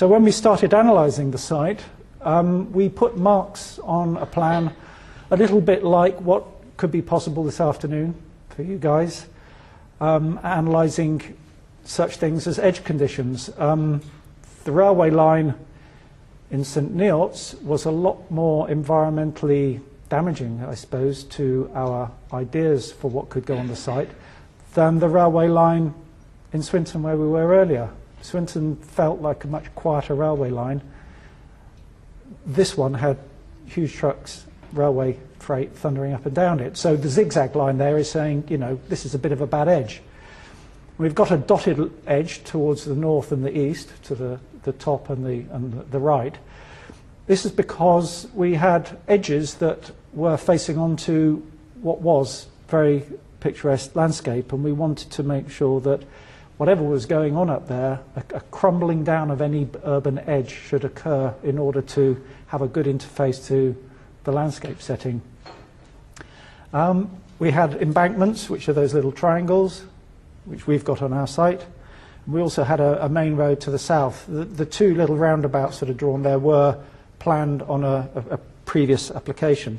So when we started analysing the site, um, we put marks on a plan a little bit like what could be possible this afternoon for you guys, um, analysing such things as edge conditions. Um, the railway line in St Neots was a lot more environmentally damaging, I suppose, to our ideas for what could go on the site than the railway line in Swinton where we were earlier. Swinton felt like a much quieter railway line. This one had huge trucks, railway freight thundering up and down it. So the zigzag line there is saying, you know, this is a bit of a bad edge. We've got a dotted edge towards the north and the east, to the, the top and the, and the right. This is because we had edges that were facing onto what was very picturesque landscape, and we wanted to make sure that whatever was going on up there, a, a crumbling down of any urban edge should occur in order to have a good interface to the landscape setting. Um, we had embankments, which are those little triangles, which we've got on our site. We also had a, a main road to the south. The, the, two little roundabouts that are drawn there were planned on a, a, a previous application.